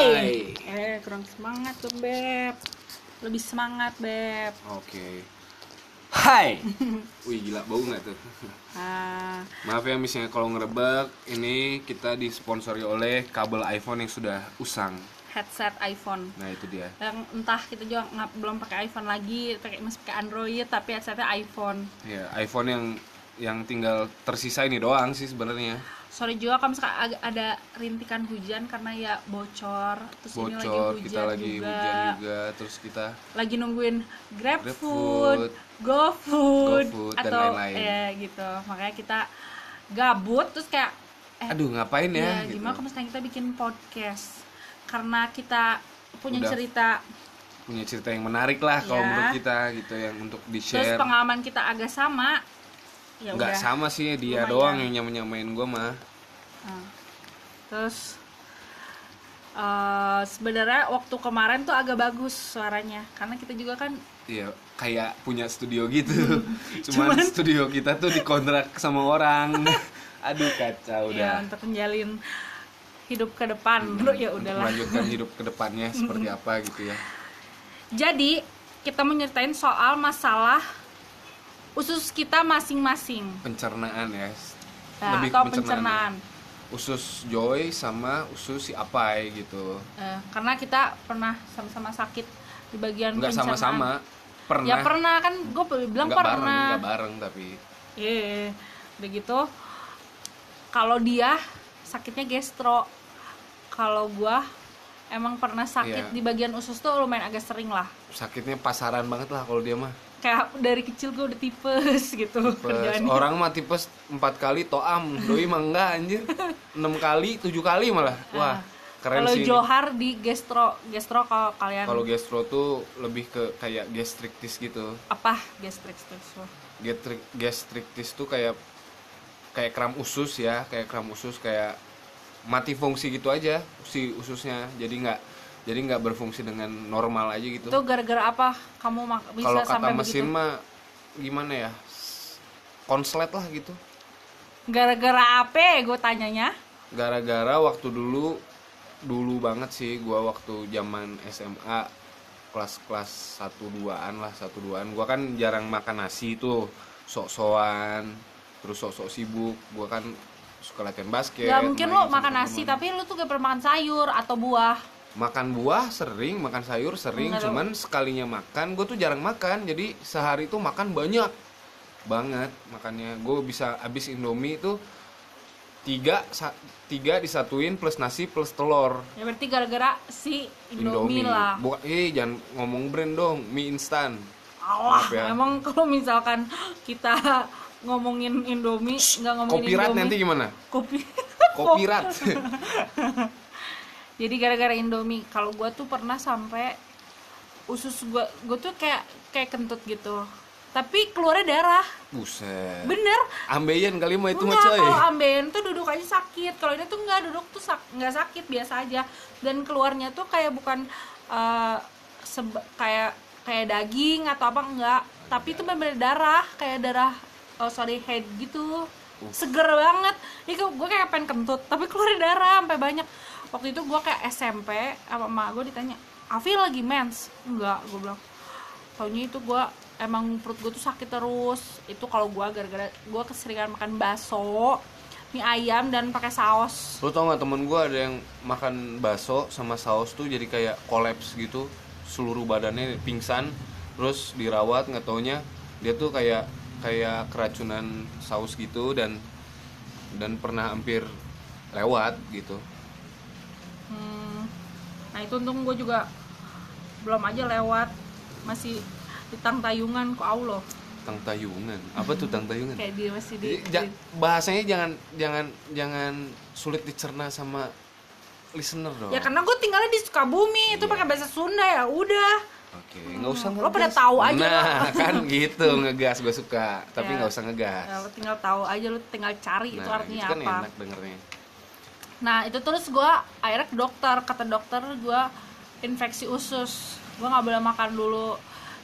Hai. Eh, kurang semangat tuh, Beb. Lebih semangat, Beb. Oke. Hai. Wih gila bau nggak tuh? Ah, Maaf ya misalnya kalau ngerebek, ini kita disponsori oleh kabel iPhone yang sudah usang. headset iPhone. Nah itu dia. Yang entah kita juga nggak belum pakai iPhone lagi, pakai masih pakai Android, tapi headsetnya iPhone. Ya iPhone yang yang tinggal tersisa ini doang sih sebenarnya. Sorry juga kalau misalkan ada rintikan hujan karena ya bocor. Terus ini lagi Bocor, hujan kita lagi juga. hujan juga, terus kita Lagi nungguin GrabFood, GrabFood, GoFood, GoFood, dan atau lain-lain. ya gitu. Makanya kita gabut terus kayak eh, aduh ngapain ya? ya, gitu. gimana kalau misalnya kita bikin podcast karena kita punya Udah. cerita Punya cerita yang menarik lah kalau Ya. menurut kita gitu yang untuk di terus share. pengalaman kita agak sama ya Nggak udah sama sih dia Lumayan. doang yang nyamain gue mah. Nah, terus eh, sebenarnya waktu kemarin tuh agak bagus suaranya karena kita juga kan Iya, kayak punya studio gitu. Cuman, studio kita tuh dikontrak sama orang. Aduh kacau ya udah. untuk menjalin hidup ke depan bro ya udahlah melanjutkan hidup ke depannya seperti apa gitu ya. jadi kita mau nyeritain soal masalah usus kita masing-masing Pencernaan ya. Nah, Lebih atau pencernaan ya. Usus Joy sama usus si Apai gitu. Eh, karena kita pernah sama-sama sakit di bagian Enggak pencernaan. sama-sama. Pernah. Ya pernah kan, gue bilang Nggak bareng, pernah. nggak bareng tapi Iya, udah gitu. Kalau dia sakitnya gastro, kalau gua emang pernah sakit Iya. di bagian usus tuh lumayan agak sering lah. sakitnya pasaran banget lah kalau dia mah. Kayak dari kecil gue udah tipes gitu Tipes. kerjaannya. Orang mah tipes empat kali toam, doi mah enggak anjir. enam kali, tujuh kali malah. Wah, keren Kalau sih. ini. Johar di gastro, gastro kalau kalian Kalau gastro tuh lebih ke kayak gastritis gitu. apa gastrik tuh? Gastrik gastritis tuh kayak kayak kram usus ya, kayak kram usus kayak mati fungsi gitu aja si ususnya. Jadi nggak jadi nggak berfungsi dengan normal aja gitu. Itu gara-gara apa kamu bisa Kalau kata sampai mesin begitu? mah gimana ya? Konslet lah gitu. Gara-gara apa? Gue tanyanya. Gara-gara waktu dulu dulu banget sih gua waktu zaman SMA kelas-kelas 1 2-an lah, 1 2-an. Gua kan jarang makan nasi tuh, sok-sokan, terus sok-sok sibuk. Gua kan suka latihan basket. Gak mungkin lo makan nasi, tapi lo tuh gak pernah makan sayur atau buah. Makan buah sering, makan sayur sering, Enggak dong. cuman sekalinya makan gue tuh jarang makan. Jadi sehari tuh makan banyak banget makannya. Gue bisa habis Indomie tuh tiga sa- tiga disatuin plus nasi plus telur. Ya berarti gara-gara si Indomie, lah. Bukan, eh jangan ngomong brand dong, mie instan. Allah, Maaf ya. emang kalau misalkan kita ngomongin Indomie, nggak ngomongin Copyright Indomie. nanti gimana? Kopi. Copyright. Jadi gara-gara Indomie, kalau gua tuh pernah sampai usus gua, gua tuh kayak kayak kentut gitu. Tapi keluarnya darah. Buset. Bener. Ambeien kali mah itu mah coy. kalau ambeien tuh duduk aja sakit. Kalau ini tuh enggak duduk tuh sak nggak sakit biasa aja. Dan keluarnya tuh kayak bukan seba- kayak kayak daging atau apa enggak. Tapi itu bener darah, kayak darah oh sorry head gitu. Seger banget. Ini gue kayak pengen kentut, tapi keluar darah sampai banyak. Waktu itu gue kayak SMP sama emak gue ditanya, Afi lagi mens? Enggak, gue bilang. Taunya itu gue emang perut gue tuh sakit terus. Itu kalau gue gara-gara gue keseringan makan bakso mie ayam dan pakai saus. Lu tau gak temen gue ada yang makan bakso sama saus tuh jadi kayak kolaps gitu. Seluruh badannya pingsan Terus dirawat nggak taunya Dia tuh kayak kayak keracunan saus gitu dan dan pernah hampir lewat gitu Hmm, nah itu untung gue juga belum aja lewat. Masih di tang tayungan kok Allah. Tang tayungan? Apa tuh tang tayungan? Kayak dia masih di, ja- bahasanya jangan jangan jangan sulit dicerna sama listener dong. Ya karena gue tinggalnya di Sukabumi. Itu Iya. pakai bahasa Sunda ya udah. Oke nggak usah Lo pada ngegas. tahu aja nah kan gitu ngegas gue suka. Tapi Ya. nggak usah ngegas. Ya, lo tinggal tahu aja lo tinggal cari itu nah artinya itu kan apa. enak dengernya Nah itu terus gue akhirnya ke dokter. Kata dokter gue infeksi usus. Gue nggak boleh makan dulu.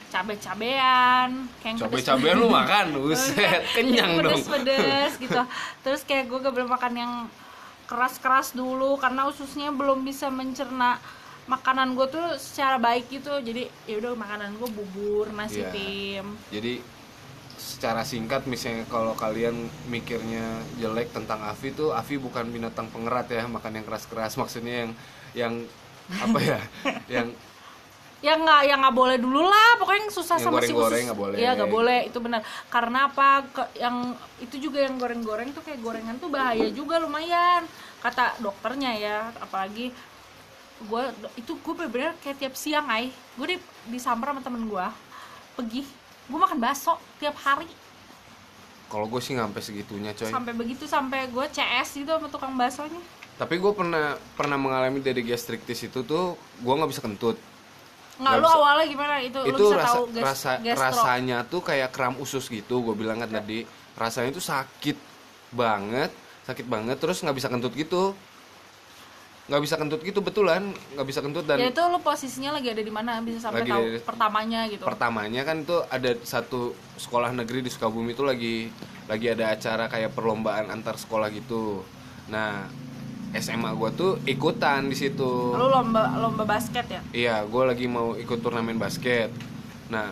Cabe-cabean kayak yang cabai-cabean lu makan? Buset kenyang dong. pedes-pedes gitu. Terus kayak gue gak boleh makan yang keras-keras dulu karena ususnya belum bisa mencerna makanan gue tuh secara baik gitu. Jadi ya udah makanan gue bubur nasi Iya. tim. Jadi secara singkat misalnya kalau kalian mikirnya jelek tentang Afi tuh Afi bukan binatang pengerat ya makan yang keras-keras. Maksudnya yang yang apa ya? Yang ya nggak ya nggak boleh dulu lah. Pokoknya yang susah Yang sama si goreng-goreng usus. nggak boleh. ya nggak boleh. Itu benar. Karena apa? Ke- yang itu juga yang goreng-goreng tuh kayak gorengan tuh bahaya juga lumayan kata dokternya ya. Apalagi gue itu gue bener-bener kayak tiap siang ay gue di disamper sama temen gue pergi gue makan bakso tiap hari. Kalau gue sih nggak sampai segitunya coy. Sampai begitu sampai gue CS gitu sama tukang baksonya. Tapi gue pernah pernah mengalami dari gastriktis itu tuh gue nggak bisa kentut. Nggak lu bisa. awalnya gimana? Itu, lu itu bisa rasa tahu gas, rasa gastro. rasanya tuh kayak kram usus gitu gue bilang kan tadi. Rasanya tuh sakit banget sakit banget terus nggak bisa kentut gitu nggak bisa kentut gitu betulan nggak bisa kentut dan ya itu lu posisinya lagi ada di mana? Bisa sampai Lagi tahu di- pertamanya gitu. pertamanya kan itu ada satu sekolah negeri di Sukabumi itu lagi lagi ada acara kayak perlombaan antar sekolah gitu. Nah SMA gue tuh ikutan di situ. Lu lomba lomba basket ya? Iya, gue lagi mau ikut turnamen basket. Nah,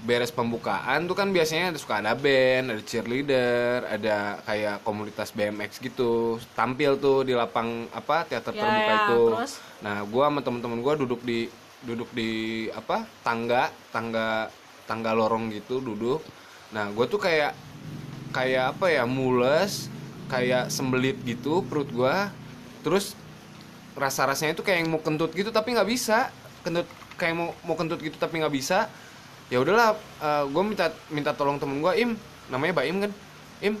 beres pembukaan tuh kan biasanya ada suka ada band, ada cheerleader, ada kayak komunitas BMX gitu, tampil tuh di lapang apa teater Ya, terbuka ya, itu. terus? Nah, gue sama temen-temen gue duduk di duduk di apa tangga tangga tangga lorong gitu duduk. Nah, gue tuh kayak kayak apa ya mules, kayak sembelit gitu perut gue. Terus rasa rasanya itu kayak yang mau kentut gitu tapi nggak bisa kentut kayak mau mau kentut gitu tapi nggak bisa ya udahlah gue minta minta tolong temen gue im. Namanya Baim kan? Im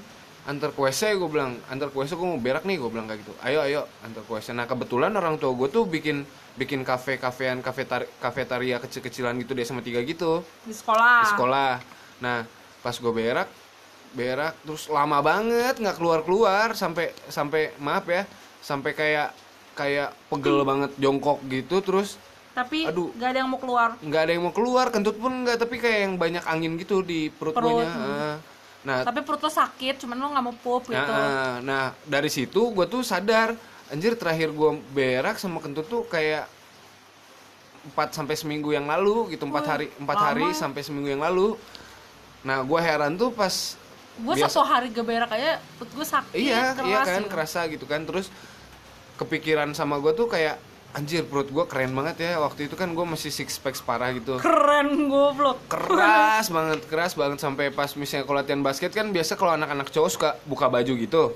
antar ke WC gue bilang. Antar ke WC gue mau berak nih gue bilang kayak gitu. Ayo ayo antar ke WC nah kebetulan orang tua gue tuh bikin bikin kafe kafean kafetar kafetaria kecil-kecilan gitu di SMA 3 gitu. Di sekolah. Di sekolah. Nah pas gue berak berak terus lama banget nggak keluar keluar sampai sampai maaf ya sampai kayak kayak pegel banget jongkok gitu terus tapi Aduh. nggak ada yang mau keluar nggak ada yang mau keluar kentut pun nggak tapi kayak yang banyak angin gitu di perut, Perut, guanya. hmm. Ah. nah tapi perut lo sakit cuman lo nggak mau pup gitu nah, nah dari situ gue tuh sadar anjir terakhir gue berak sama kentut tuh kayak 4 sampai seminggu yang lalu gitu empat hari empat hari ya. sampai seminggu yang lalu nah gue heran tuh pas gue satu hari gak berak aja perut gue sakit iya keras iya kan gitu. kerasa gitu kan terus kepikiran sama gue tuh kayak anjir perut gue keren banget ya. Waktu itu kan gue masih six pack parah gitu. Keren goblok. Keras banget keras banget. Sampai pas misalnya kalau latihan basket kan biasa kalau anak-anak cowok suka buka baju gitu.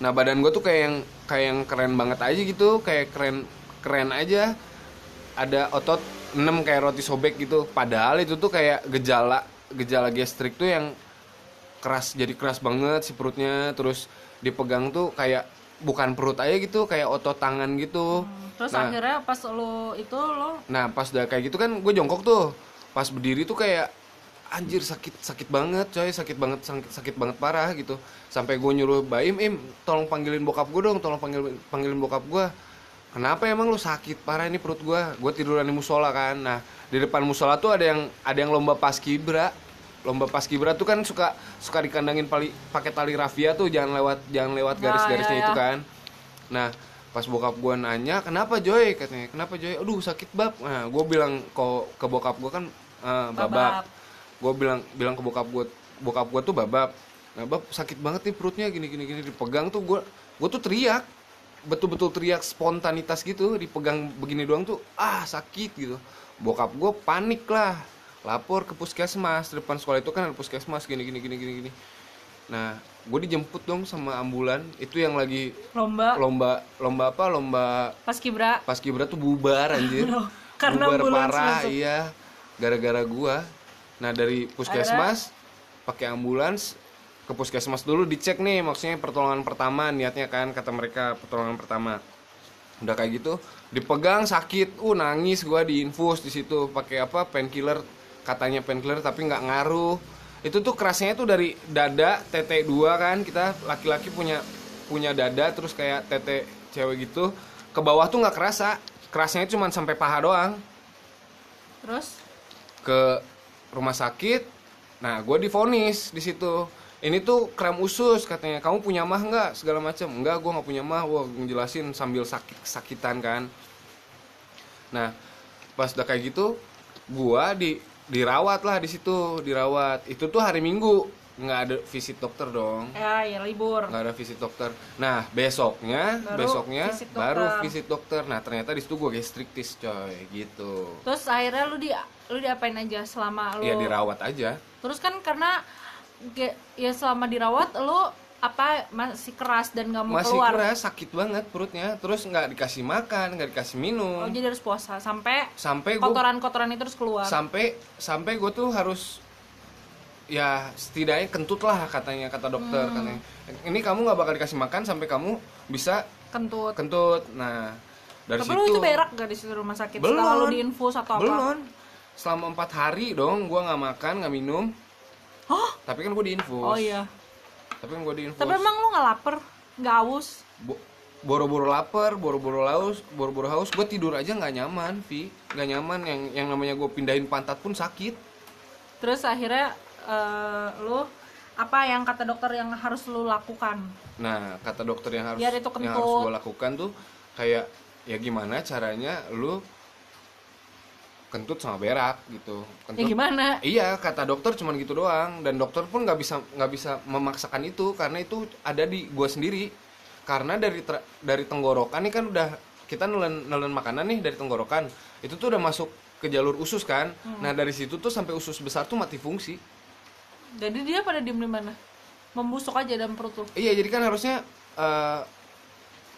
Nah badan gue tuh kayak yang kayak yang keren banget aja gitu. Kayak keren keren aja. Ada otot 6 kayak roti sobek gitu. Padahal itu tuh kayak gejala gejala gastrik tuh yang keras jadi keras banget si perutnya. Terus dipegang tuh kayak bukan perut aja gitu kayak otot tangan gitu. Terus Nah. akhirnya pas lo itu lo Nah pas udah kayak gitu kan gue jongkok tuh. Pas berdiri tuh kayak Anjir sakit sakit banget coy. Sakit banget sakit, sakit banget parah gitu. Sampai gue nyuruh Baim Im tolong panggilin bokap gue dong Tolong panggil, panggilin bokap gue Kenapa emang lu sakit parah ini perut gue Gue tiduran di musola kan. Nah di depan musola tuh ada yang ada yang lomba paskibra lomba paskibra tuh kan suka suka dikandangin pali pakai tali rafia tuh jangan lewat jangan lewat Nah, garis-garisnya iya, itu iya. kan. Nah pas bokap gue nanya kenapa Joy? Katanya kenapa Joy? Aduh sakit bab. Nah gue bilang ke ke bokap gue kan eh, babak babak gue bilang bilang ke bokap gue bokap gue tuh babak nah bab sakit banget nih perutnya gini gini gini. Dipegang tuh gue gue tuh teriak. Betul-betul teriak spontanitas gitu dipegang begini doang tuh ah sakit gitu. Bokap gue panik lah lapor ke puskesmas di depan sekolah itu kan ada puskesmas gini gini gini gini gini. Nah gue dijemput dong sama ambulan itu yang lagi lomba. lomba lomba apa lomba pas kibra. Pas kibra tuh bubar anjir. Karena bubar parah masuk. iya. Gara-gara gua. Nah dari puskesmas pakai ambulans ke puskesmas dulu dicek nih maksudnya pertolongan pertama niatnya kan kata mereka pertolongan pertama. Udah kayak gitu dipegang sakit. Uh nangis gua diinfus di situ pakai apa painkiller katanya painkiller tapi nggak ngaruh. Itu tuh kerasnya tuh dari dada tete dua kan. Kita laki-laki punya punya dada terus kayak tete cewek gitu. Ke bawah tuh nggak kerasa. Kerasnya cuma sampai paha doang. Terus? Ke rumah sakit. Nah gue difonis di situ. Ini tuh krem usus katanya. Kamu punya mah nggak? Segala macam enggak gue nggak punya mah. Wah ngejelasin sambil sakit sakitan kan. Nah pas udah kayak gitu gua di dirawat lah di situ dirawat. Itu tuh hari minggu. Nggak ada visit dokter dong. Ya ya libur. Nggak ada visit dokter. Nah besoknya Baru besoknya visit dokter. baru visit dokter. Nah ternyata di situ gue gastritis coy. Gitu. Terus akhirnya lu di lu diapain aja selama lu ya dirawat aja. Terus kan karena ya selama dirawat lu apa masih keras dan nggak mau masih keluar? keras sakit banget perutnya. Terus nggak dikasih makan nggak dikasih minum. Oh jadi harus puasa. Sampai sampai kotoran-kotoran itu terus keluar. Sampai sampai gue tuh harus ya setidaknya kentut lah katanya kata dokter Hmm. katanya. Ini kamu nggak bakal dikasih makan sampai kamu bisa kentut. kentut. Nah dari tapi situ lu itu berak gak di situ rumah sakit? Belum. setelah lu diinfus atau apa? Belum. Selama empat hari dong gue nggak makan nggak minum. Hah? tapi kan gue diinfus. Oh iya tapi kan gue diinfus tapi emang lu nggak lapar? Nggak haus? Bo- boro-boro lapar, boro-boro haus, boro-boro haus, gue tidur aja nggak nyaman, Vi, nggak nyaman. Yang yang namanya gue pindahin pantat pun sakit. terus akhirnya eh, lu apa yang kata dokter yang harus lu lakukan? Nah, kata dokter yang harus Biar itu yang harus gue lakukan tuh kayak ya gimana caranya lu kentut sama berak gitu. Kentut. ya gimana Iya, kata dokter cuman gitu doang dan dokter pun nggak bisa nggak bisa memaksakan itu karena itu ada di gue sendiri. Karena dari ter- dari tenggorokan ini kan udah kita nelen nelen makanan nih dari tenggorokan. Itu tuh udah masuk ke jalur usus kan. Hmm. Nah, dari situ tuh sampai usus besar tuh mati fungsi. jadi dia pada diem di mana membusuk aja dalam perut lu Iya, jadi kan harusnya eh,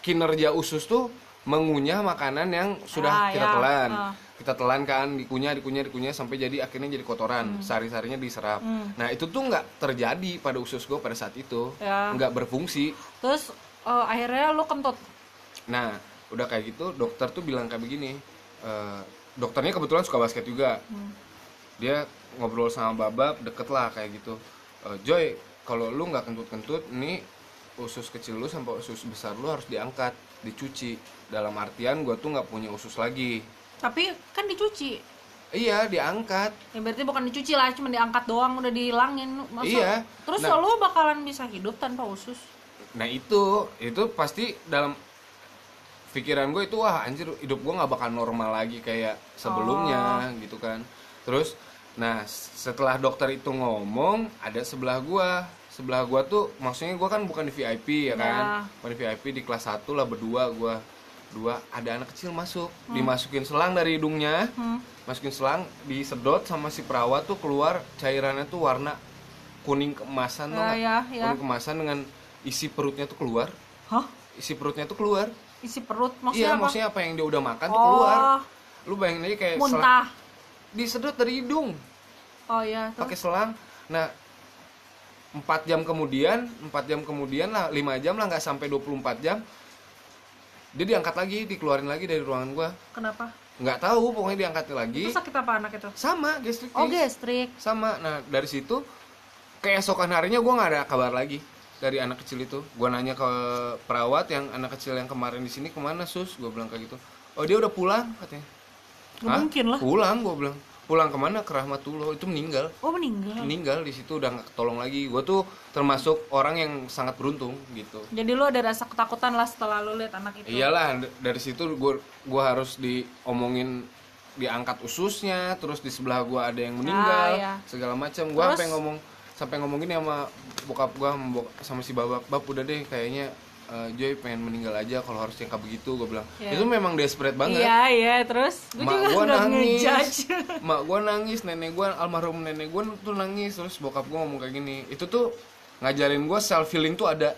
kinerja usus tuh mengunyah makanan yang sudah Ah, kita ya. telan. Ah. Kita telan kan, dikunyah, dikunyah, dikunyah sampai jadi akhirnya jadi kotoran, sari-sarinya diserap. Hmm. Nah, itu tuh nggak terjadi pada usus gue pada saat itu. Ya. Nggak berfungsi. terus eh, akhirnya lu kentut Nah, udah kayak gitu, dokter tuh bilang kayak begini. eh, dokternya kebetulan suka basket juga. Hmm. Dia ngobrol sama babab, deket lah kayak gitu. Eh, Joy, kalau lu nggak kentut-kentut, nih usus kecil lu sampai usus besar lu harus diangkat, dicuci. Dalam artian gue tuh nggak punya usus lagi. tapi kan dicuci Iya, diangkat. ya berarti bukan dicuci lah cuma diangkat doang udah dihilangin Masa- Iya. terus Nah. lu bakalan bisa hidup tanpa usus Nah itu, itu pasti dalam pikiran gue itu wah anjir hidup gue nggak bakal normal lagi kayak sebelumnya Oh. gitu kan. Terus, nah setelah dokter itu ngomong ada sebelah gue, sebelah gue tuh maksudnya gue kan bukan di VIP ya kan, Ya. bukan di VIP di kelas 1 lah berdua gue dua ada anak kecil masuk. Hmm. dimasukin selang dari hidungnya. Masukin selang disedot sama si perawat tuh keluar cairannya tuh warna kuning keemasan tuh Ya, ya, ya. kuning kemasan dengan isi perutnya tuh keluar. Hah? Isi perutnya tuh keluar. Isi perut maksudnya iya apa? maksudnya apa yang dia udah makan tuh Oh. keluar lu bayangin aja kayak selang, muntah. Disedot dari hidung. Oh iya pakai selang. Nah empat jam kemudian empat jam kemudian lah lima jam lah nggak sampai 24 jam. Dia diangkat lagi dikeluarin lagi dari ruangan gua. Kenapa? Nggak tahu pokoknya diangkat lagi. Itu sakit apa anak itu? Sama gastritis oh gastrik sama. Nah dari situ keesokan harinya gua nggak ada kabar lagi dari anak kecil itu. Gua nanya ke perawat yang anak kecil yang kemarin di sini ke mana sus? Gua bilang kayak gitu. Oh dia udah pulang katanya. Hah? mungkin lah. Pulang gua bilang pulang ke mana? Ke rahmatullah itu meninggal. Oh meninggal? Meninggal. Di situ udah nggak ketolong lagi. Gue tuh termasuk orang yang sangat beruntung gitu. Jadi lu ada rasa ketakutan lah setelah lu lihat anak itu? Iyalah dari situ gue gua harus diomongin diangkat ususnya terus di sebelah gue ada yang meninggal ya. segala macam. Gue sampai ngomong sampai ngomongin sama bokap gue sama, si babak bab udah deh kayaknya eh, Joy pengen meninggal aja kalau harus yang kayak begitu gue bilang. Ya. itu memang desperate banget. Iya iya terus? Gue mak juga gue nangis. mak gue nangis nenek gue almarhum nenek gue tuh nangis terus bokap gue ngomong kayak gini. Itu tuh ngajarin gue self healing tuh ada.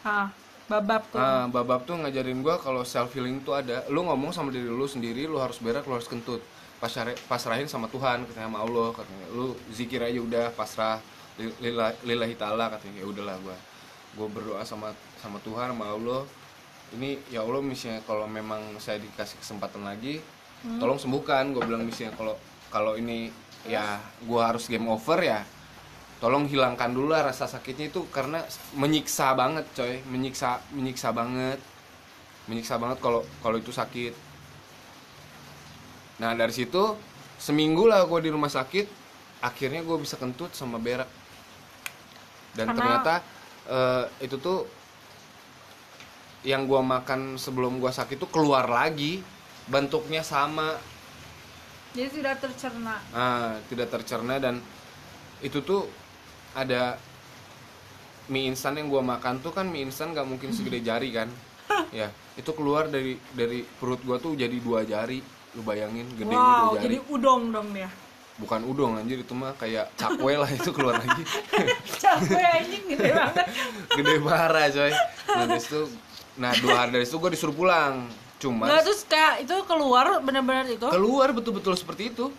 Hah, babab tuh. Ah babab tuh ngajarin gue kalau self healing tuh ada. Lu ngomong sama diri lu sendiri lu harus berak lu harus kentut. Pasrah pasrahin sama Tuhan katanya sama Allah katanya. Lu zikir aja udah pasrah li- lillah- lillahi taala katanya. Ya udahlah gue gue berdoa sama sama Tuhan sama Allah. Ini ya Allah misalnya kalau memang saya dikasih kesempatan lagi tolong sembuhkan. Gue bilang misalnya kalau kalau ini ya gue harus game over ya tolong hilangkan dulu lah rasa sakitnya itu karena menyiksa banget coy. Menyiksa menyiksa banget. Menyiksa banget kalau kalau itu sakit. Nah dari situ seminggu lah gue di rumah sakit akhirnya gue bisa kentut sama berak. Dan Karena- ternyata eh, itu tuh yang gua makan sebelum gua sakit tuh keluar lagi bentuknya sama. Jadi tidak tercerna. Ah, tidak tercerna dan itu tuh ada mie instan yang gua makan tuh kan mie instan nggak mungkin segede jari kan? Ya itu keluar dari dari perut gua tuh jadi dua jari. Lu bayangin gedenya wow dua jari. jadi udong dong dia. Bukan udong anjir itu mah kayak cakwe lah itu keluar lagi. Capek anjing gede banget. Gede parah coy. Nah situ nah dua hari dari situ gue disuruh pulang cuman nggak terus kayak itu keluar bener-bener itu keluar betul-betul seperti itu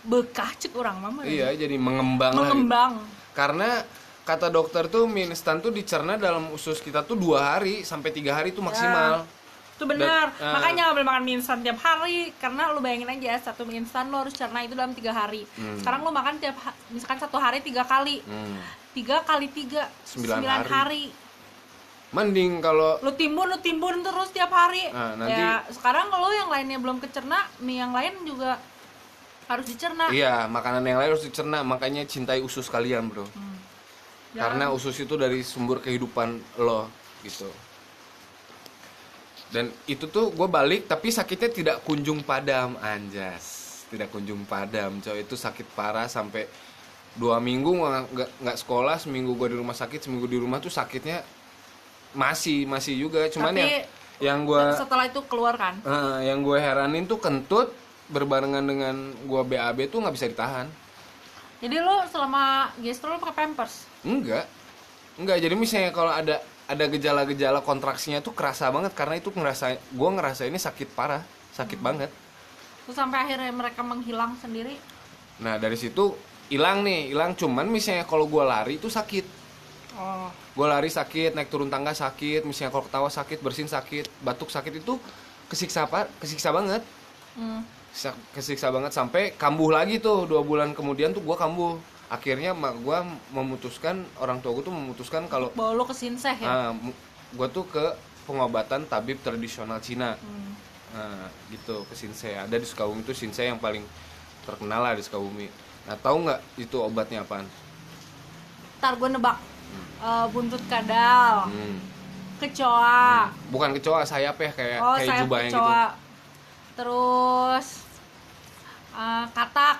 bekah cek orang mama iya jadi mengembang, lah gitu. mengembang karena kata dokter tuh mie instan tuh dicerna dalam usus kita tuh dua hari sampai tiga hari tuh maksimal itu benar Dan, eh, makanya nggak boleh makan mie instan tiap hari karena lu bayangin aja satu mie instan lu harus cerna itu dalam tiga hari Hmm. sekarang lu makan tiap misalkan satu hari tiga kali Hmm. tiga kali tiga Sembilan sembilan hari. hari. Mending kalau lu timbun lu timbun terus tiap hari. Nah, nanti- ya sekarang kalau yang lainnya belum kecerna mie yang lain juga harus dicerna. Iya makanan yang lain harus dicerna. Makanya cintai usus kalian bro. Jangan- karena usus itu dari sumber kehidupan lo gitu. Dan itu tuh gue balik tapi sakitnya tidak kunjung padam anjas. Tidak kunjung padam coy. Itu sakit parah sampai dua minggu nggak- nggak sekolah seminggu gue di rumah sakit seminggu di rumah tuh sakitnya masih masih juga. Cuman Tapi- yang yang gue setelah itu keluar kan? Eh, yang gue heranin tuh kentut berbarengan dengan gue BAB tuh nggak bisa ditahan. Jadi lu selama gastro lu pakai pampers? Enggak. Enggak, jadi misalnya kalau ada ada gejala-gejala kontraksinya tuh kerasa banget karena itu ngerasa gua ngerasa ini sakit parah, sakit banget. terus sampai akhirnya mereka menghilang sendiri? Nah, dari situ hilang nih, hilang. Cuman misalnya kalau gua lari itu sakit. Oh Gua lari sakit, naik turun tangga sakit, misalnya kalau ketawa sakit, bersin sakit, batuk sakit itu kesiksa apa? Kesiksa banget. hmm. Kesiksa, banget sampai kambuh lagi tuh dua bulan kemudian tuh gua kambuh. Akhirnya mak gua memutuskan orang tua gua tuh memutuskan kalau bawa lu ke sinseh ya Nah, gue tuh ke pengobatan tabib tradisional Cina. Hmm. Nah, gitu ke Shinsei. Ada di Sukabumi itu Shinsei yang paling terkenal lah di Sukabumi. Nah, tahu nggak itu obatnya apaan? ntar gue nebak Eh, buntut kadal Hmm. kecoa Bukan kecoa, sayap ya kayak oh kayak sayap jubahnya gitu. kecoa terus eh, katak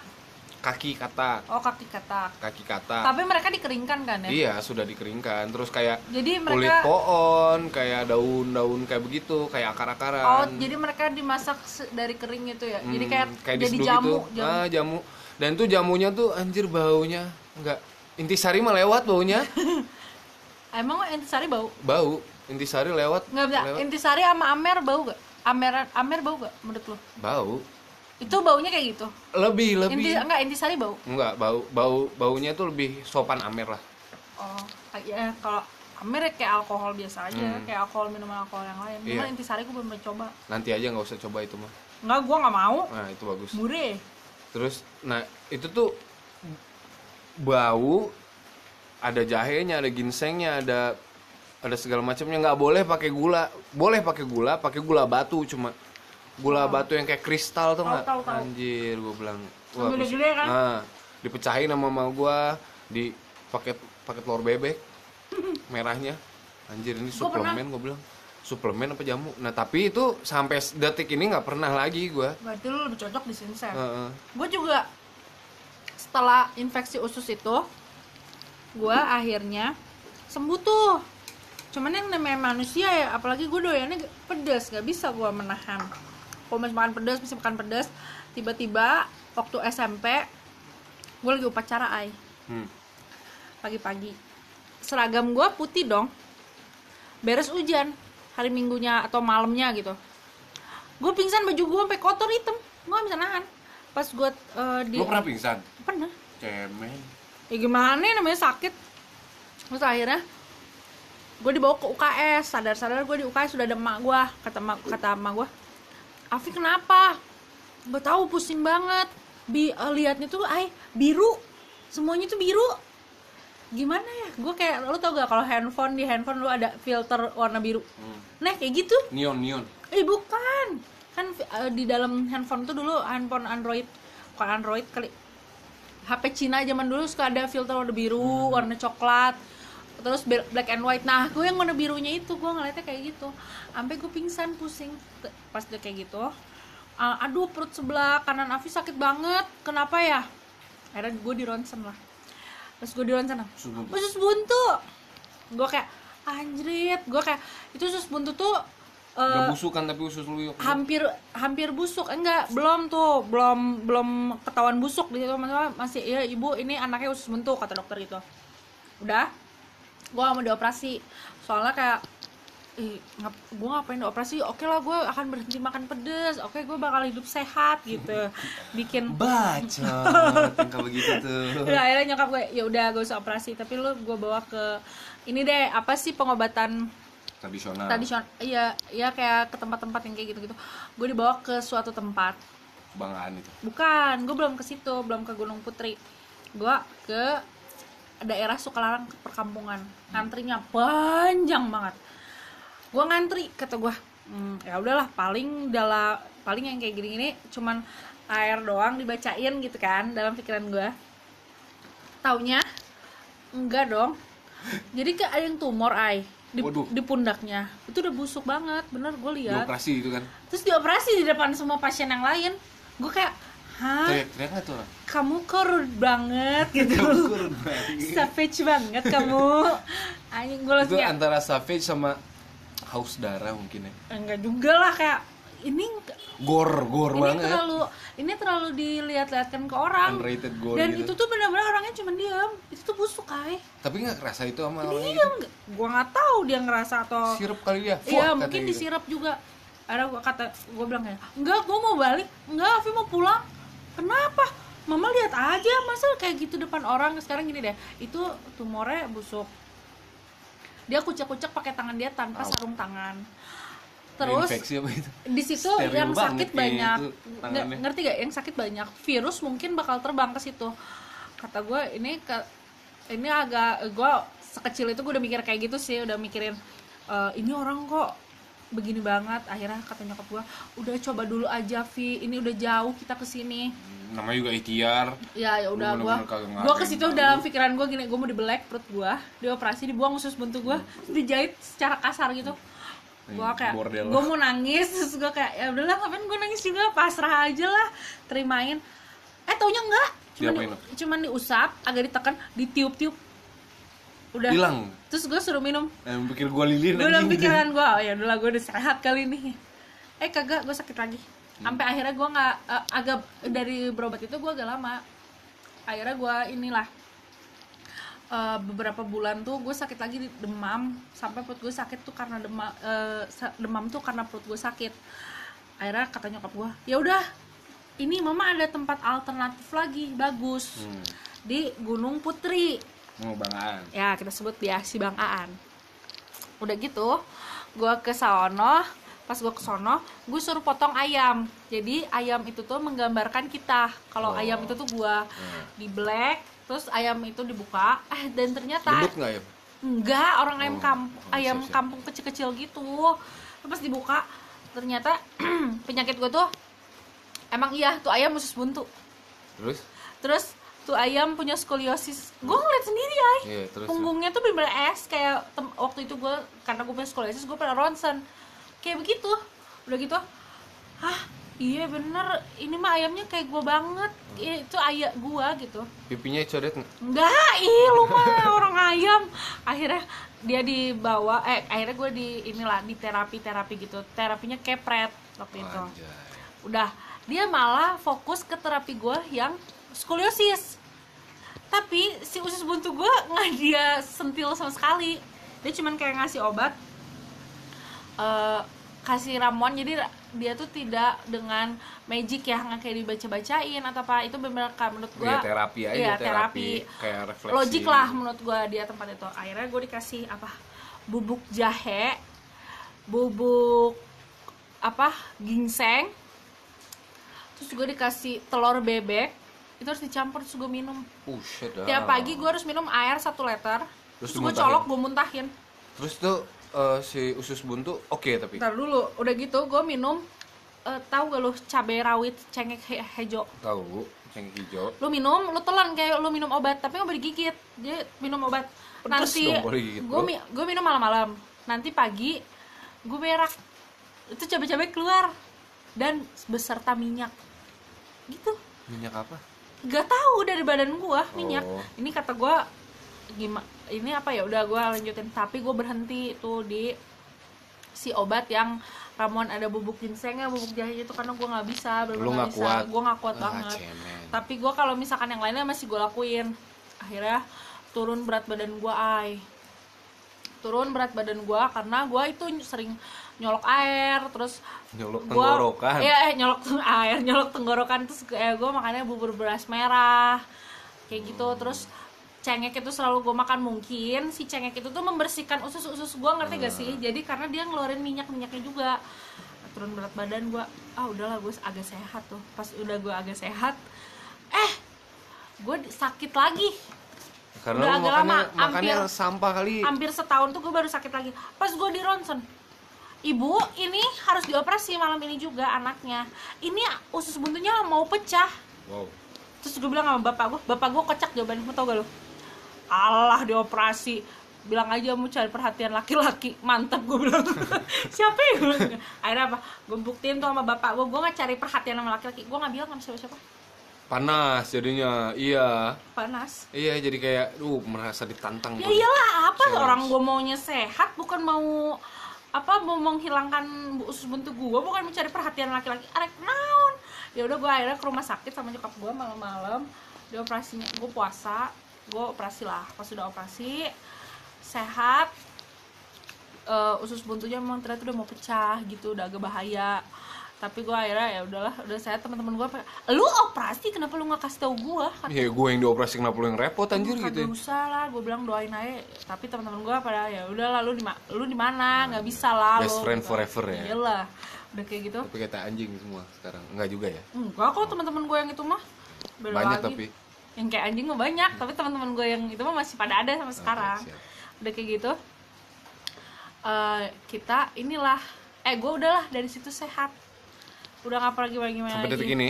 Kaki katak, oh kaki katak kaki katak. tapi mereka dikeringkan kan ya Iya, sudah dikeringkan. Terus kayak jadi kulit mereka pohon, kayak daun-daun kayak begitu, kayak oh akar-akaran. jadi mereka dimasak dari kering itu ya jadi Hmm, kayak, jadi jamu gitu. jamu Ah, jamu. Dan tuh jamunya tuh anjir baunya enggak intisari mah lewat baunya. emang intisari bau? Bau. Intisari lewat. Nggak bisa lewat. intisari sama amer bau gak amer amer bau gak menurut lo bau. Itu baunya kayak gitu? Lebih lebih. Inti, enggak intisari bau? Enggak bau bau baunya tuh lebih sopan amer lah. Oh ya kalau amer ya kayak alkohol biasa aja Hmm. kayak alkohol minuman alkohol yang lain. Iya. Cuman intisari gue belum coba. Nanti aja nggak usah coba itu mah. Enggak, gue nggak mau. Nah itu bagus. Mureh terus nah itu tuh bau ada jahenya ada ginsengnya ada ada segala macamnya. Nggak boleh pakai gula. Boleh pakai gula pakai gula batu cuma gula batu yang kayak kristal tuh nggak? anjir gue bilang. Bis- gede-gede kan? nah, dipecahin sama mama gue di paket paket telur bebek merahnya. Anjir ini Gua suplemen gue bilang. Suplemen apa jamu? Nah tapi itu sampai detik ini nggak pernah lagi gue berarti lu lebih cocok di sinsel Heeh. gue juga setelah infeksi usus itu gue akhirnya sembuh tuh. Cuman yang namanya manusia ya apalagi gue doyannya pedas gak bisa gue menahan. Kalau masih makan pedas masih makan pedas tiba-tiba waktu SMP gue lagi upacara ay Hmm. pagi-pagi. Seragam gue putih dong. Beres hujan hari minggunya atau malamnya gitu. Gue pingsan baju gue sampai kotor hitam. Gue gak bisa nahan pas gue eh, di Lo pernah pingsan? pernah. Cemen. ya gimana ya, namanya sakit. Terus akhirnya gue dibawa ke UKS sadar-sadar gue di UKS sudah ada emak gue kata emak kata emak gue Afi kenapa? Gue tahu pusing banget. Bi eh, liatnya tuh ay biru. Semuanya tuh biru. Gimana ya? Gue kayak lu tau gak kalau handphone di handphone lu ada filter warna biru? Hmm. nah kayak gitu. Neon neon. Eh bukan, kan eh, di dalam handphone tuh dulu handphone Android, bukan Android kali. HP Cina zaman dulu suka ada filter warna biru, warna coklat. terus black and white. Nah gue yang warna birunya itu gue ngeliatnya kayak gitu. Sampai gue pingsan pusing. Pas dia kayak gitu Ah, aduh perut sebelah kanan Afi sakit banget. Kenapa ya? Akhirnya gue di ronsen lah. Terus gue di ronsen Usus buntu. usus buntu. Gue kayak anjrit. Gue kayak itu usus buntu tuh Gak busuk kan tapi usus lu yuk. hampir hampir busuk. Enggak belum tuh. Belum belum ketahuan busuk di situ. Maksudnya masih ya ibu ini anaknya usus buntu kata dokter gitu. Udah gua mau dioperasi. Soalnya kayak ih ngap, gue ngapain dioperasi? Oke lah gue akan berhenti makan pedes. Oke gue bakal hidup sehat gitu. Bikin Baca. Tingkah begitu tuh. Udah, akhirnya nyokap gue ya udah gak usah operasi. Tapi lu gue bawa ke ini deh apa sih pengobatan Tradisional. tradisional iya iya kayak ke tempat-tempat yang kayak gitu-gitu. Gue dibawa ke suatu tempat. Kebanggaan itu. bukan gue belum ke situ belum ke Gunung Putri. Gue ke daerah Sukalarang ke perkampungan ngantrinya panjang banget. Gue ngantri kata gue hmm, ya udahlah paling dalam paling yang kayak gini-gini cuman air doang dibacain gitu kan dalam pikiran gue taunya enggak dong. Jadi kayak ada yang tumor ay di, Waduh. di pundaknya itu udah busuk banget bener gue lihat Dioperasi itu kan. terus dioperasi di depan semua pasien yang lain gue kayak hah Teriak-teriak nggak tuh orang? kamu rude banget gitu Kurun banget. savage banget kamu anjing gue itu antara savage sama haus darah mungkin ya. enggak juga lah kayak ini Gor, gor ini banget. terlalu ini terlalu dilihat-lihatkan ke orang Unrated gore dan gitu. itu tuh benar-benar orangnya cuma diam itu tuh busuk ay Tapi nggak kerasa itu sama orangnya diam nggak gue nggak tahu dia ngerasa atau gitu. Sirup kali dia. Iya mungkin gitu. disirap juga. Ada gua kata gue bilang kayak enggak gue mau balik enggak Afi mau pulang kenapa Mama lihat aja masa kayak gitu depan orang sekarang gini deh itu tumornya busuk dia kucek-kucek pakai tangan dia tanpa sarung tangan terus infeksi apa itu? di situ yang sakit kayaknya banyak. itu ngerti gak yang sakit banyak. Virus mungkin bakal terbang ke situ. Kata gue ini ke ini agak gue sekecil itu gue udah mikir kayak gitu sih. Udah mikirin "Eh, ini orang kok begini banget. Akhirnya kata nyokap gue udah coba dulu aja Vi. Ini udah jauh kita ke sini Namanya juga ikhtiar. ya ya udah gue gue ke situ dalam pikiran gue gini gue mau dibelek perut gue dioperasi dibuang usus buntu gue dijahit secara kasar gitu gue Hmm, kayak gue mau nangis terus gue kayak ya udahlah ngapain gue nangis juga pasrah aja lah terimain. Eh taunya enggak cuman, di, cuman diusap agak ditekan ditiup-tiup. Udah. Hilang. terus gue suruh minum. Eh, pikir gua lilin gue dalam pikiran gue oh ya udahlah gue udah sehat kali ini eh kagak gue sakit lagi. Sampai akhirnya gue nggak eh, agak dari berobat itu gue agak lama. Akhirnya gue inilah eh, beberapa bulan tuh gue sakit lagi demam. Sampai perut gue sakit tuh karena demam demam tuh karena perut gue sakit. Akhirnya kata nyokap gue ya udah ini mama ada tempat alternatif lagi bagus. Hmm. di Gunung Putri. Mau banggaan. ya kita sebut dia si Bang Aan. Udah gitu gue ke sono pas gue ke sono gue suruh potong ayam. Jadi ayam itu tuh menggambarkan kita. Kalau Oh. ayam itu tuh gue Hmm. di black terus ayam itu dibuka eh dan ternyata Gendut nggak ya? enggak orang ayam Oh, kampung oh, ayam siap-siap. kampung kecil-kecil gitu Terus dibuka ternyata penyakit gue tuh emang iya tuh ayam usus buntu Terus? terus tuh ayam punya skoliosis gue ngeliat sendiri ay Iya, terus. punggungnya tuh bener es kayak waktu itu gue karena gue punya skoliosis gue pernah ronsen kayak begitu udah gitu hah iya bener. Ini mah ayamnya kayak gue banget. Iya, itu ayam gue gitu. Pipinya nggak? enggak ih lu mah orang ayam. Akhirnya dia dibawa eh akhirnya gue di inilah di terapi terapi gitu. Terapinya kepret waktu itu. Anjay. udah dia malah fokus ke terapi gue yang skoliosis. Tapi si usus buntu gue nggak dia sentil sama sekali. Dia cuman kayak ngasih obat eh, kasih ramuan jadi dia tuh tidak dengan magic ya nggak kayak dibaca-bacain atau apa. Itu benar menurut gue Iya, terapi aja, iya, terapi. Kayak refleksi. logik lah menurut gue dia tempat itu. Akhirnya gue dikasih apa? Bubuk jahe bubuk apa? Ginseng. Terus gue dikasih telur bebek. Itu harus dicampur terus gue minum. Dah. tiap pagi gue harus minum air satu liter. Terus terus, gue colok gue muntahin. Terus tuh eh, si usus buntu oke tapi. Ntar dulu udah gitu gue minum eh, tahu gak lu cabai rawit cengkeh he- hejo tahu cengkeh hijau. lu minum lu telan kayak lu minum obat tapi nggak boleh digigit. Dia minum obat. Pedes nanti gue bro. gue minum malam-malam. Nanti pagi gue berak. Itu cabai-cabai keluar. Dan beserta minyak. Gitu. Minyak apa? Gak tahu dari badan gua minyak. Oh. ini kata gua gimana ini apa ya udah gua lanjutin. Tapi gue berhenti tuh di si obat yang ramuan ada bubuk ginsengnya bubuk jahe itu karena gua nggak bisa nggak bisa. kuat. gue nggak kuat Ah, banget. cemen. tapi gua kalau misalkan yang lainnya masih gue lakuin. Akhirnya turun berat badan gua ay. Turun berat badan gua karena gua itu sering nyolok air terus nyolok gua tenggorokan? Iya eh, nyolok air nyolok tenggorokan terus eh, gue makannya bubur beras merah. Kayak gitu terus cengek itu selalu gue makan mungkin si cengek itu tuh membersihkan usus-usus gue ngerti gak sih? Jadi karena dia ngeluarin minyak-minyaknya juga. Turun berat badan gue ah udahlah gue agak sehat tuh. Pas udah gue agak sehat eh gue sakit lagi. Karena udah agak makannya, lama, makannya hampir- sampah kali. hampir setahun tuh gue baru sakit lagi. Pas gue di ronsen. Ibu ini harus dioperasi malam ini juga anaknya. Ini usus buntunya mau pecah. Wow. Terus gue bilang sama bapak gue bapak gue kocak jawabannya mau tau gak lo Allah dioperasi. Bilang aja mau cari perhatian laki-laki. Mantap gue bilang. Siapa ya? Akhirnya apa? Gue buktiin tuh sama bapak gue gue nggak cari perhatian sama laki-laki. Gue nggak bilang sama siapa-siapa. Panas jadinya. Iya. Panas. Iya jadi kayak duh merasa ditantang ya iyalah apa Serius. orang gue maunya sehat bukan mau apa mau menghilangkan usus buntu gue bukan mencari perhatian laki-laki. Arek naon? Ya udah gue akhirnya ke rumah sakit sama nyokap gue malam-malam. Dia operasinya gue puasa gue operasi lah pas sudah operasi sehat eh, usus buntunya memang ternyata udah mau pecah gitu udah agak bahaya tapi gue akhirnya ya udahlah udah sehat teman-teman gue lu operasi kenapa lu nggak kasih tau gue ya gue yang dioperasi kenapa lu yang repot anjir gitu Kagak usah lah, gue bilang doain aja. Tapi teman-teman gue pada ya udah lah lu di lu di mana nggak bisa lah Best lu, friend gitu. forever ya? Iyalah, udah kayak gitu. tapi kata anjing semua sekarang enggak juga ya Enggak kok teman-teman gue yang itu mah. Beda banyak lagi. tapi yang kayak anjing mah banyak, tapi teman-teman gue yang itu mah masih pada ada sampai sekarang. siap. Udah kayak gitu. eh kita inilah eh gue udahlah dari situ sehat. Udah nggak pergi lagi gimana sampai lagi detik ini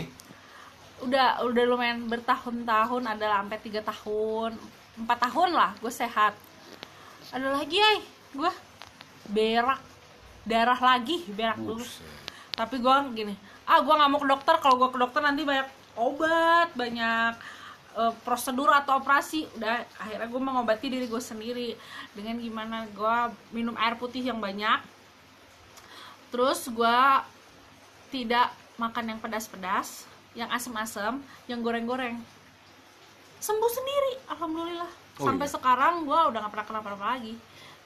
udah udah lumayan bertahun-tahun ada sampai tiga tahun empat tahun lah gue sehat ada lagi ay gue berak darah lagi berak dulu tapi gue gini ah gue nggak mau ke dokter kalau gue ke dokter nanti banyak obat banyak eh, prosedur atau operasi udah akhirnya gue mengobati diri gue sendiri dengan gimana gue minum air putih yang banyak. Terus gue tidak makan yang pedas-pedas yang asem-asem yang goreng-goreng. Sembuh sendiri alhamdulillah. Oh sampai iya? sekarang gue udah nggak pernah kenapa-napa lagi.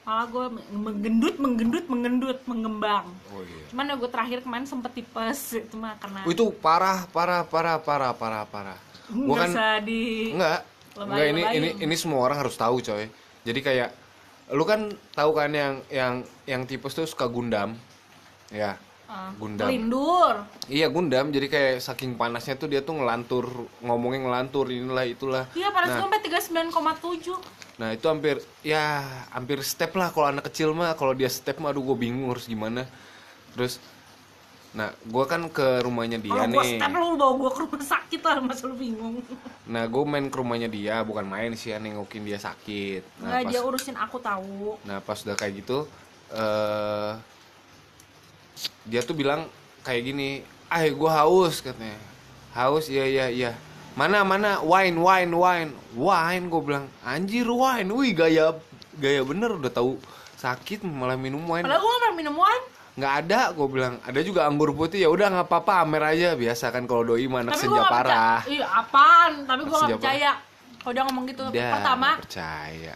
Malah gue menggendut menggendut menggendut mengembang. Oh iya. Cuman ya gue terakhir kemarin sempet tipes itu mah karena Oh, itu parah parah parah parah parah parah gua nggak kan usah di enggak Lebay- enggak ini ini ini semua orang harus tahu coy. Jadi kayak lu kan tahu kan yang yang yang tipes tuh suka gundam ya. Uh, Gundam. kelindur. Iya gundam. Jadi kayak saking panasnya tuh dia tuh ngelantur ngomongnya ngelantur inilah itulah. Iya panas nah, gue sampai 39,7 nah itu hampir ya hampir step lah. Kalau anak kecil mah kalau dia step mah aduh gue bingung harus gimana. Terus nah gue kan ke rumahnya dia kalau gue nih. step lu bawa gue ke rumah sakit lah masa lu bingung. Nah gue main ke rumahnya dia bukan main sih ya nengokin dia sakit. Nah nggak pas dia urusin aku tahu. Nah pas udah kayak gitu, eh dia tuh bilang kayak gini, ah gue haus katanya, haus? Iya iya iya, mana mana? Wine wine wine. Wine? gue bilang. Anjir wine, wih gaya gaya bener udah tahu sakit malah minum wine. Padahal gue pernah minum wine nggak ada gue bilang. Ada juga anggur putih. Ya udah nggak apa-apa. Amer aja. Biasa kan kalau doi mah anak tapi senja nggak parah. iya apaan? Tapi gue nggak percaya. Kalau dia ngomong gitu. Dah, pertama nggak percaya.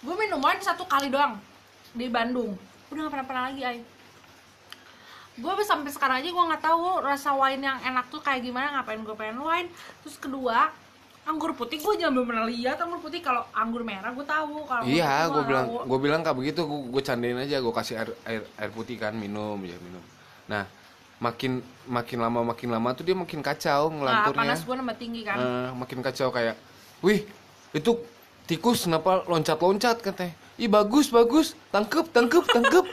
gue minum wine satu kali doang di Bandung. Udah gak pernah pernah lagi ay gue sampai sekarang aja gue nggak tahu rasa wine yang enak tuh kayak gimana ngapain gue pengen wine. Terus kedua anggur putih gue jangan belum pernah lihat anggur putih. Kalau anggur merah gue tahu. Kalau Iya, gue bilang, gue bilang kayak begitu, gue, candain aja, gue kasih air, air, air putih kan, minum, ya minum. Nah, makin makin lama makin lama tuh dia makin kacau nah, ngelanturnya, panas gue nambah tinggi kan. Eh, makin kacau kayak, wih, itu tikus kenapa loncat-loncat? katanya? Ih bagus bagus, tangkep tangkep tangkep,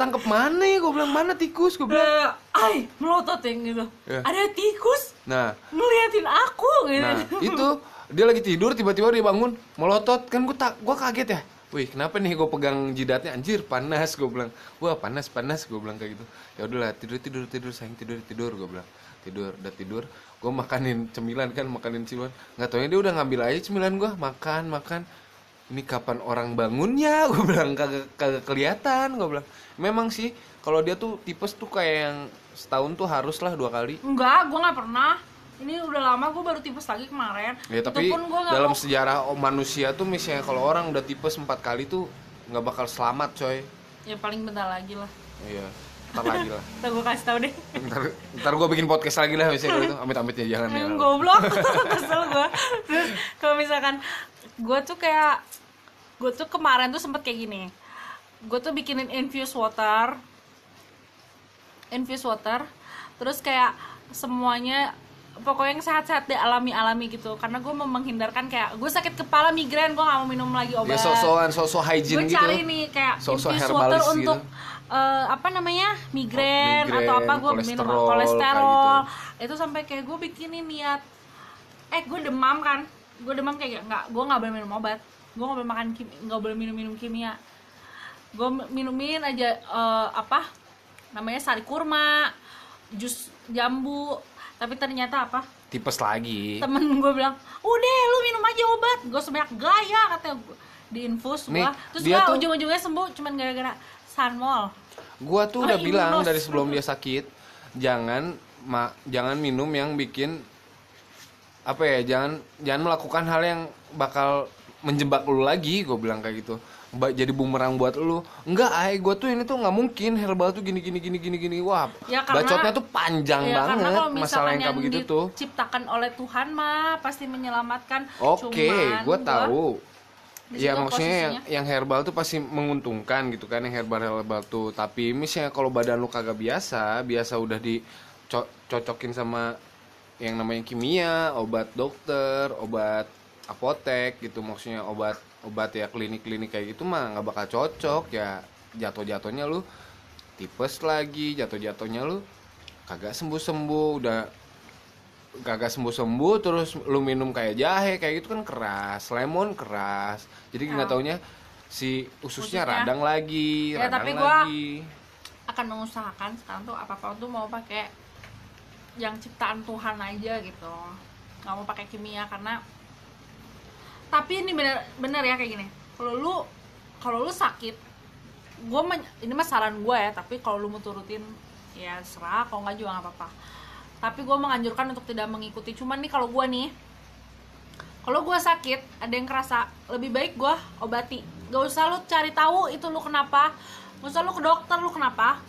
tangkep mana? Gue bilang mana tikus? Gue bilang. Eh, ay melotot yang gitu. Ya. ada tikus Nah, ngeliatin aku gitu. Nah, itu. Dia lagi tidur tiba-tiba dia bangun melotot. Kan gue tak gue kaget ya. Wih kenapa nih gue pegang jidatnya? Anjir panas gue bilang. Wah panas panas gue bilang kayak gitu. Ya udahlah tidur tidur tidur sayang tidur tidur gue bilang. Tidur udah tidur. Gue makanin cemilan kan makanin cemilan nggak taunya dia udah ngambil aja cemilan gue makan makan ini kapan orang bangunnya? Gue bilang kagak kagak kelihatan. Gue bilang memang sih kalau dia tuh tipes tuh kayak yang setahun tuh harus lah dua kali. Enggak gue nggak pernah. Ini udah lama gue baru tipes lagi kemarin. Ya tapi itu pun gue nggak dalam mau. sejarah manusia tuh misalnya kalau orang udah tipes empat kali tuh nggak bakal selamat coy. Ya paling bentar lagi lah. Iya ntar lagi lah. Ntar gue kasih tau deh. Ntar ntar gue bikin podcast lagi lah misalnya kalau itu amit amit ya. Jangan ya goblok. Kesel gue terus kalau misalkan gue tuh kayak gue tuh kemarin tuh sempet kayak gini. Gue tuh bikinin infused water. Infused water. Terus kayak semuanya pokoknya yang sehat-sehat deh alami-alami gitu. Karena gue mau menghindarkan kayak gue sakit kepala migrain gue gak mau minum lagi ya obat. Sok-sokan sok-sok gue hygiene gitu. cari nih kayak Sosok infused water gitu. untuk eh, apa namanya? Migrain, Migrain, atau apa gue minum kolesterol, kayak itu sampai kayak gue bikinin niat. Eh gue demam kan gue demam kayak nggak gue nggak boleh minum obat. Gue nggak boleh makan kim- nggak boleh minum minum kimia gue minumin aja eh, apa namanya sari kurma jus jambu. Tapi ternyata apa? Tipes lagi. Temen gue bilang udah lu minum aja obat. Gue sebanyak gaya katanya gua. di infus gue terus dia gue tuh- ujung-ujungnya sembuh cuman gara-gara sunmol gua tuh Oh, udah bilang dari sebelum dia sakit jangan ma jangan minum yang bikin apa ya jangan jangan melakukan hal yang bakal menjebak lu lagi gue bilang kayak gitu. Ba- jadi bumerang buat lu. Enggak ay gue tuh ini tuh nggak mungkin herbal tuh gini gini gini gini gini. Wah Ya, karena- bacotnya tuh panjang ya banget karena masalah yang kayak begitu tuh. diciptakan oleh Tuhan mah pasti menyelamatkan oke Cuman gue tahu. Ya maksudnya yang, yang herbal tuh pasti menguntungkan gitu kan yang herbal herbal tuh. Tapi misalnya kalau badan lu kagak biasa biasa udah dicocokin sama yang namanya kimia obat dokter obat apotek gitu maksudnya obat obat ya klinik-klinik kayak gitu mah nggak bakal cocok ya jatuh-jatuhnya lu tipes lagi jatuh-jatuhnya lu kagak sembuh-sembuh udah kagak sembuh-sembuh terus lu minum kayak jahe kayak gitu kan keras lemon keras jadi nggak Ya. taunya si ususnya Ususnya. radang lagi Ya, radang tapi gua- lagi akan mengusahakan sekarang tuh apa apa tuh mau pakai yang ciptaan Tuhan aja gitu. Nggak mau pakai kimia karena tapi ini bener bener ya kayak gini. Kalau lu kalau lu sakit gue ini mah saran gue ya tapi kalau lu mau turutin ya serah kalau nggak juga nggak apa-apa. Tapi gue menganjurkan untuk tidak mengikuti. Cuman nih kalau gue nih kalau gue sakit ada yang kerasa lebih baik gue obati. Gak usah lu cari tahu itu lu kenapa. Gak usah lu ke dokter lu kenapa.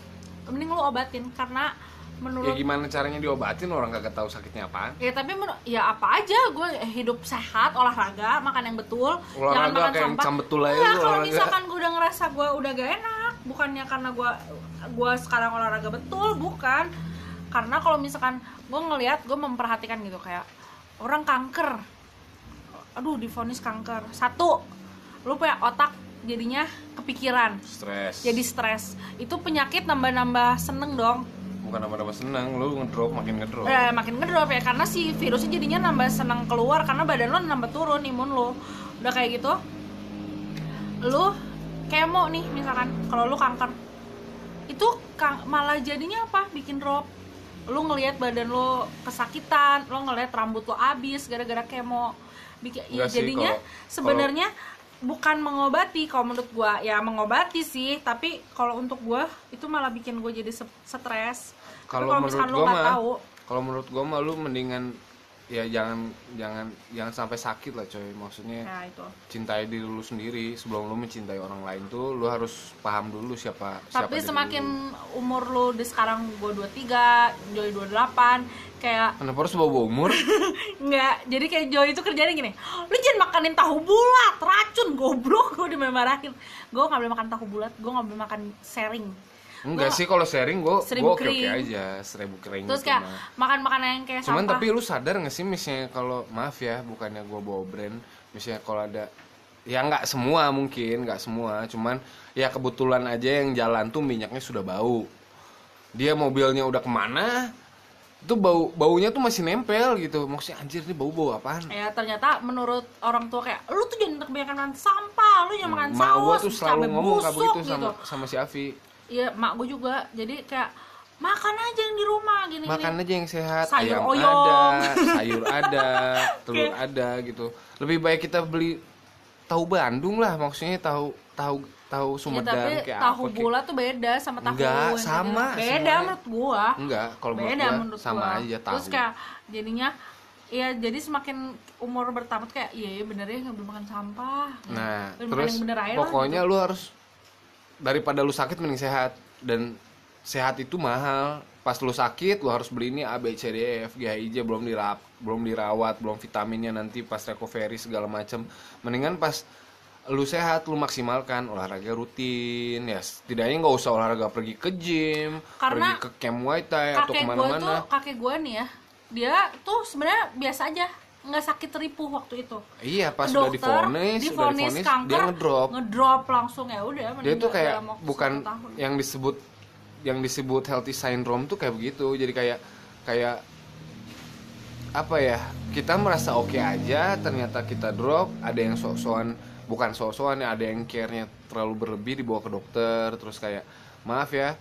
Mending lu obatin karena ya menurut gimana caranya diobatin orang kagak tahu sakitnya apaan? Ya tapi menur- ya apa aja gue hidup sehat olahraga makan yang betul jangan Olahraga makan kayak sampah betul aja lu kalau misalkan gue udah ngerasa gue udah gak enak bukannya karena gue gue sekarang olahraga betul bukan. Karena kalau misalkan gue ngelihat gue memperhatikan gitu kayak orang kanker. Aduh difonis kanker. Satu lu punya otak jadinya kepikiran. Stres. Jadi stres. Itu penyakit nambah-nambah seneng dong bukan nama-nama senang lu ngedrop makin ngedrop. Eh, makin ngedrop ya karena si virusnya jadinya nambah senang keluar karena badan lo nambah turun imun lo udah kayak gitu lu kemo nih misalkan kalau lu kanker. Itu malah jadinya apa? Bikin drop. Lu ngelihat badan lo kesakitan lo ngelihat rambut lo habis gara-gara kemo. Bikin ya jadinya sebenarnya bukan mengobati kalau menurut gua ya mengobati sih tapi kalau untuk gua itu malah bikin gue jadi stres. Kalau menurut nggak mah tahu kalau menurut gua mah lu mendingan ya jangan jangan jangan sampai sakit lah coy. Maksudnya ya itu. cintai diri lu sendiri. Sebelum lu mencintai orang lain tuh lu harus paham dulu siapa siapa tapi diri semakin lu. umur lu di sekarang gue 23 Joy 28 kayak kenapa harus bawa umur? Nggak jadi kayak Joy itu kerjanya gini lu jangan makanin tahu bulat racun goblok. Gue dimarahin gue nggak boleh makan tahu bulat gue nggak boleh makan sharing enggak Gua- sih kalau sharing gua Seribu gua oke oke aja seribu kering terus gitu kayak makan makanan yang kayak cuman sampah. tapi lu sadar gak sih misalnya kalau maaf ya bukannya gua bawa brand misalnya kalau ada ya nggak semua mungkin nggak semua cuman ya kebetulan aja yang jalan tuh minyaknya sudah bau. Dia mobilnya udah ke mana itu bau baunya tuh masih nempel gitu. Maksudnya anjir ini bau bau apaan? Ya ternyata menurut orang tua kayak lu tuh jangan kebanyakan makan sampah lu jangan makan gua saus tuh selalu cabai ngomong kayak busuk begitu sama gitu. sama si Avi iya mak gue juga jadi kayak makan aja yang di rumah gini makan aja yang sehat Sayur ayam oyong. ada sayur ada telur Kayak- ada gitu lebih baik kita beli tahu Bandung lah maksudnya tahu tahu tahu Ya, Sumedang tapi kayak tahu apa kayak- bulat tuh beda sama tahu Enggak, sama, gitu. beda semuanya. menurut gua enggak kalau menurut gua menurut sama gua. aja tahu terus kayak jadinya ya jadi semakin umur bertambah kayak iya iya bener ya nggak boleh makan sampah nah terus yang bener aja lah, pokoknya gitu. lu harus daripada lu sakit mending sehat. Dan sehat itu mahal. Pas lu sakit lu harus beli ini A B C D E F G H I J. Belum dirap belum dirawat belum vitaminnya nanti pas recovery segala macem. Mendingan pas lu sehat lu maksimalkan olahraga rutin. Ya setidaknya nggak usah olahraga pergi ke gym Karena pergi ke camp Muay Thai atau kakek gua tuh ke mana-mana kakek gua nih ya dia tuh sebenarnya biasa aja nggak sakit ripuh waktu itu. Iya pas Ke udah dokter, difonis difonis difonis kanker, dia ngedrop. ngedrop langsung ya udah dia tuh kayak bukan tahun. yang disebut yang disebut healthy syndrome tuh kayak begitu. Jadi kayak kayak apa ya kita merasa oke aja ternyata kita drop ada yang sok-sokan bukan sok-sokan ya ada yang care-nya terlalu berlebih dibawa ke dokter terus kayak maaf ya.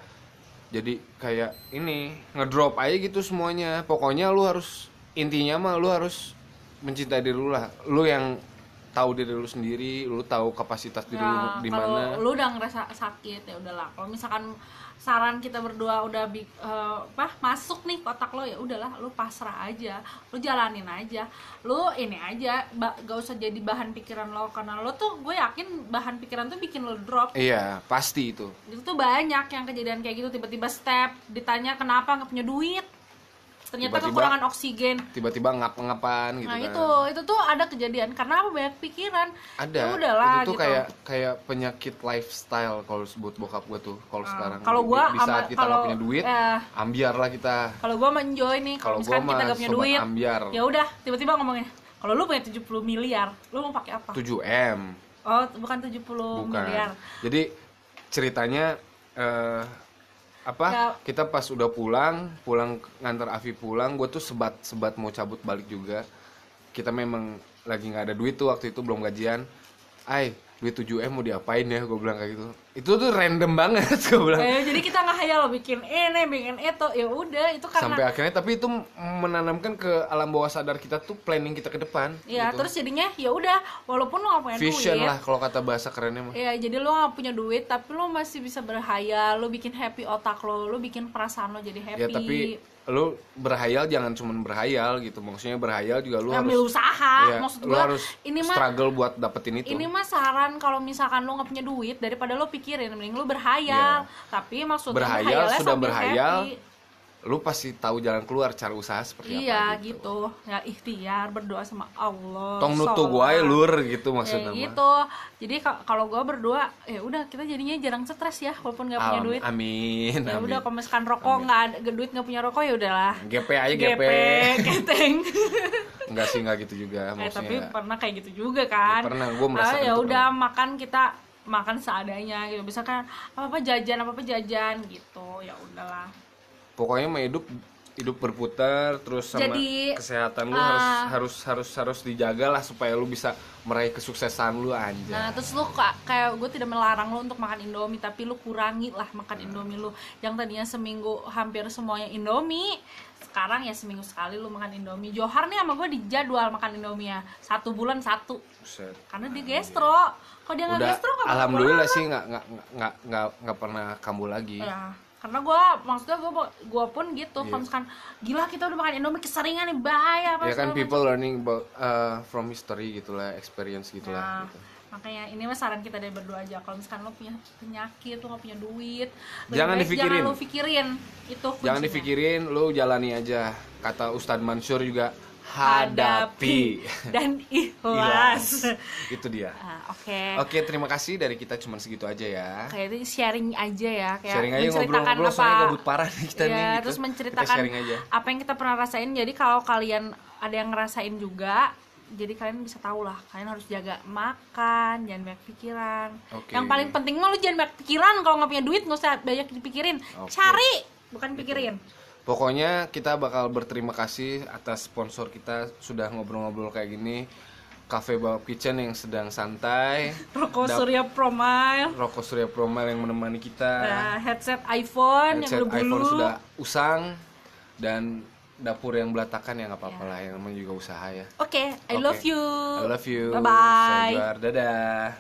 Jadi kayak ini ngedrop aja gitu semuanya. Pokoknya lu harus intinya mah lu harus mencintai diri lu lah. Lu yang tahu diri lu sendiri lu tahu kapasitas diri lu Ya, di mana. lu udah ngerasa sakit ya udahlah. Kalau misalkan saran kita berdua udah bi- eh, apa masuk nih kotak lo ya udahlah lu pasrah aja. Lu jalanin aja. Lu ini aja ba- gak usah jadi bahan pikiran lo. Karena lo tuh gue yakin bahan pikiran tuh bikin lo drop. Iya, pasti itu. itu tuh banyak yang kejadian kayak gitu. Tiba-tiba step ditanya kenapa nggak punya duit ternyata Tiba-tiba- kekurangan oksigen Tiba-tiba ngap-ngapan gitu nah kan. itu itu tuh ada kejadian karena apa banyak pikiran Ada. ya udahlah itu tuh gitu kayak kayak penyakit lifestyle kalau sebut bokap gue tuh kalau sekarang. Ah, kalau Di- gua di, saat ama- kita nggak punya duit, eh. ambiar lah kita. kalau gue menjoy nih Kalau gua misalkan kita mah gak punya duit ambiar. ya udah tiba-tiba ngomongnya kalau lu punya 70 miliar lu mau pakai apa 7 m oh bukan 70 bukan. miliar Jadi ceritanya eh apa? Kita pas udah pulang, pulang ngantar Avi pulang, gue tuh sebat-sebat mau cabut balik juga. Kita memang lagi nggak ada duit tuh waktu itu belum gajian. Ay, duit 7M mau diapain ya? Gue bilang kayak gitu. Itu tuh random banget gue bilang. eh, jadi kita nggak hayal bikin ini bikin itu ya udah itu karena Sampai akhirnya tapi itu menanamkan ke alam bawah sadar kita tuh planning kita ke depan. ya gitu. terus jadinya ya udah walaupun lu gak punya Vision duit lah kalau kata bahasa kerennya mah. Ya, jadi lu gak punya duit, tapi lu masih bisa berhayal, lu bikin happy otak lo, lu bikin perasaan lo jadi happy. Ya tapi lu berhayal jangan cuman berhayal gitu. Maksudnya berhayal juga lu ambil harus usaha, Iya, maksud lu gua harus ini mah struggle buat dapetin itu. ini mah saran kalau misalkan lu nggak punya duit daripada lu pikirin mending lu berhayal. Tapi maksudnya. Berhayal, sudah berhayal, happy. lu pasti tahu jalan keluar cara usaha seperti Iya apa gitu. gitu. Ya ikhtiar berdoa sama Allah. Tong nutu aja lur gitu Ya maksudnya mah. gitu. Jadi ka- kalau gua berdua ya udah kita jadinya jarang stres ya walaupun nggak punya duit. Amin. Ya udah kalau misalkan rokok nggak ada duit nggak punya rokok ya udahlah. GP aja GP. GP, keteng. Enggak sih enggak gitu juga eh maksudnya. tapi pernah kayak gitu juga kan. Ya, pernah, gua merasakan Ah, ya itu udah makan kita makan seadanya gitu. Misalkan apa apa jajan apa apa jajan gitu. Ya udahlah. Pokoknya mah hidup hidup berputar terus sama Jadi, kesehatan lu ah. harus harus harus harus dijaga lah supaya lu bisa meraih kesuksesan lu anjay. Nah, terus lu ka- kayak gue tidak melarang lu untuk makan Indomie, tapi lu kurangi lah makan Indomie lu. Yang tadinya seminggu hampir semuanya Indomie, sekarang ya seminggu sekali lu makan Indomie. Johar nih sama gue di jadwal makan Indomie ya. Satu bulan satu. Buset. Karena dia gastro. Kalau dia nggak gastro nggak alhamdulillah sih nggak nggak nggak nggak nggak pernah kambuh lagi. Ya, karena gue maksudnya gue gue pun gitu. Kalau misalkan gila kita udah makan Indomie keseringan nih bahaya apa Iya. Ya kan people learning about uh, from history gitulah, experience gitulah. Nah, gitu. makanya ini mah saran kita dari berdua aja. Kalau misalkan lo punya penyakit, lo gak punya duit, Jangan baik dipikirin. Jangan lo pikirin. Itu Jangan kuncinya. dipikirin, lu jalani aja. Kata Ustadz Mansur juga hadapi. dan ikhlas. Itu dia. Ah, Oke. Oke, terima kasih dari kita cuman segitu aja ya. Kayak itu sharing aja ya, kayak Sharing aja menceritakan ngobrol-ngobrol apa. soalnya gabut parah nih kita ya, nih gitu. terus Kita menceritakan sharing aja. apa yang kita pernah rasain. Jadi kalau kalian ada yang ngerasain juga, jadi kalian bisa tahu lah. Kalian harus jaga makan, jangan banyak pikiran. Oke. Yang paling penting mah lu jangan banyak pikiran. Kalau nggak punya duit nggak usah banyak dipikirin. Oke. Cari, bukan pikirin. Pokoknya kita bakal berterima kasih atas sponsor kita sudah ngobrol-ngobrol kayak gini. Cafe Balap Kitchen yang sedang santai. Rokok Dap- Surya Promile. Rokok Surya Promile yang menemani kita. Nah, headset iPhone headset yang berbulu iPhone sudah usang dan dapur yang belatakan ya nggak apa-apa lah yang namanya juga usaha ya. Oke I Oke. love you. I love you. Bye bye dadah